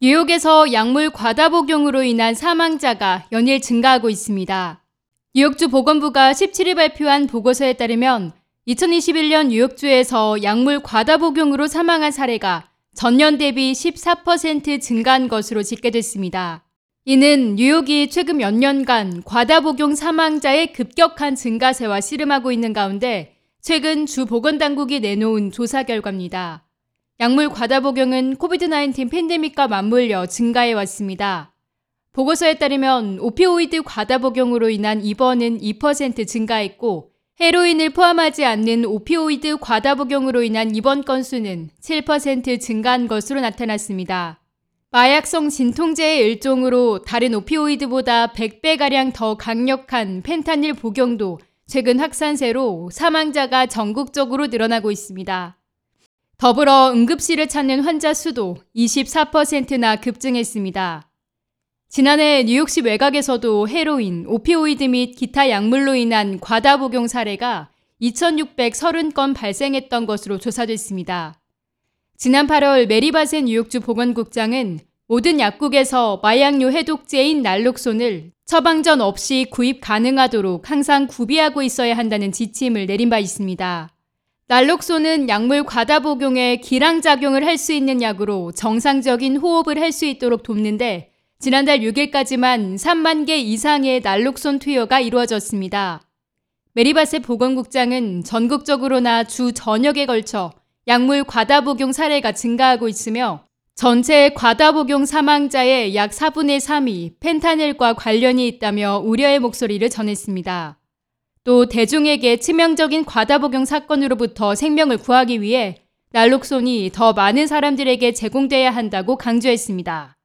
뉴욕에서 약물 과다 복용으로 인한 사망자가 연일 증가하고 있습니다. 뉴욕주 보건부가 17일 발표한 보고서에 따르면 2021년 뉴욕주에서 약물 과다 복용으로 사망한 사례가 전년 대비 14% 증가한 것으로 집계됐습니다. 이는 뉴욕이 최근 몇 년간 과다 복용 사망자의 급격한 증가세와 씨름하고 있는 가운데 최근 주 보건당국이 내놓은 조사 결과입니다. 약물 과다 복용은 코비드-19 팬데믹과 맞물려 증가해 왔습니다. 보고서에 따르면 오피오이드 과다 복용으로 인한 입원은 2% 증가했고 헤로인을 포함하지 않는 오피오이드 과다 복용으로 인한 입원 건수는 7% 증가한 것으로 나타났습니다. 마약성 진통제의 일종으로 다른 오피오이드보다 100배가량 더 강력한 펜타닐 복용도 최근 확산세로 사망자가 전국적으로 늘어나고 있습니다. 더불어 응급실을 찾는 환자 수도 24%나 급증했습니다. 지난해 뉴욕시 외곽에서도 헤로인, 오피오이드 및 기타 약물로 인한 과다 복용 사례가 2,630건 발생했던 것으로 조사됐습니다. 지난 8월 메리바센 뉴욕주 보건국장은 모든 약국에서 마약류 해독제인 날록손을 처방전 없이 구입 가능하도록 항상 구비하고 있어야 한다는 지침을 내린 바 있습니다. 날록소는 약물 과다 복용에 기량작용을 할 수 있는 약으로 정상적인 호흡을 할 수 있도록 돕는데 지난달 6일까지만 3만 개 이상의 날록손 투여가 이루어졌습니다. 메리바세 보건국장은 전국적으로나 주 전역에 걸쳐 약물 과다 복용 사례가 증가하고 있으며 전체 과다 복용 사망자의 약 4분의 3이 펜타닐과 관련이 있다며 우려의 목소리를 전했습니다. 또 대중에게 치명적인 과다 복용 사건으로부터 생명을 구하기 위해 날록손이 더 많은 사람들에게 제공돼야 한다고 강조했습니다.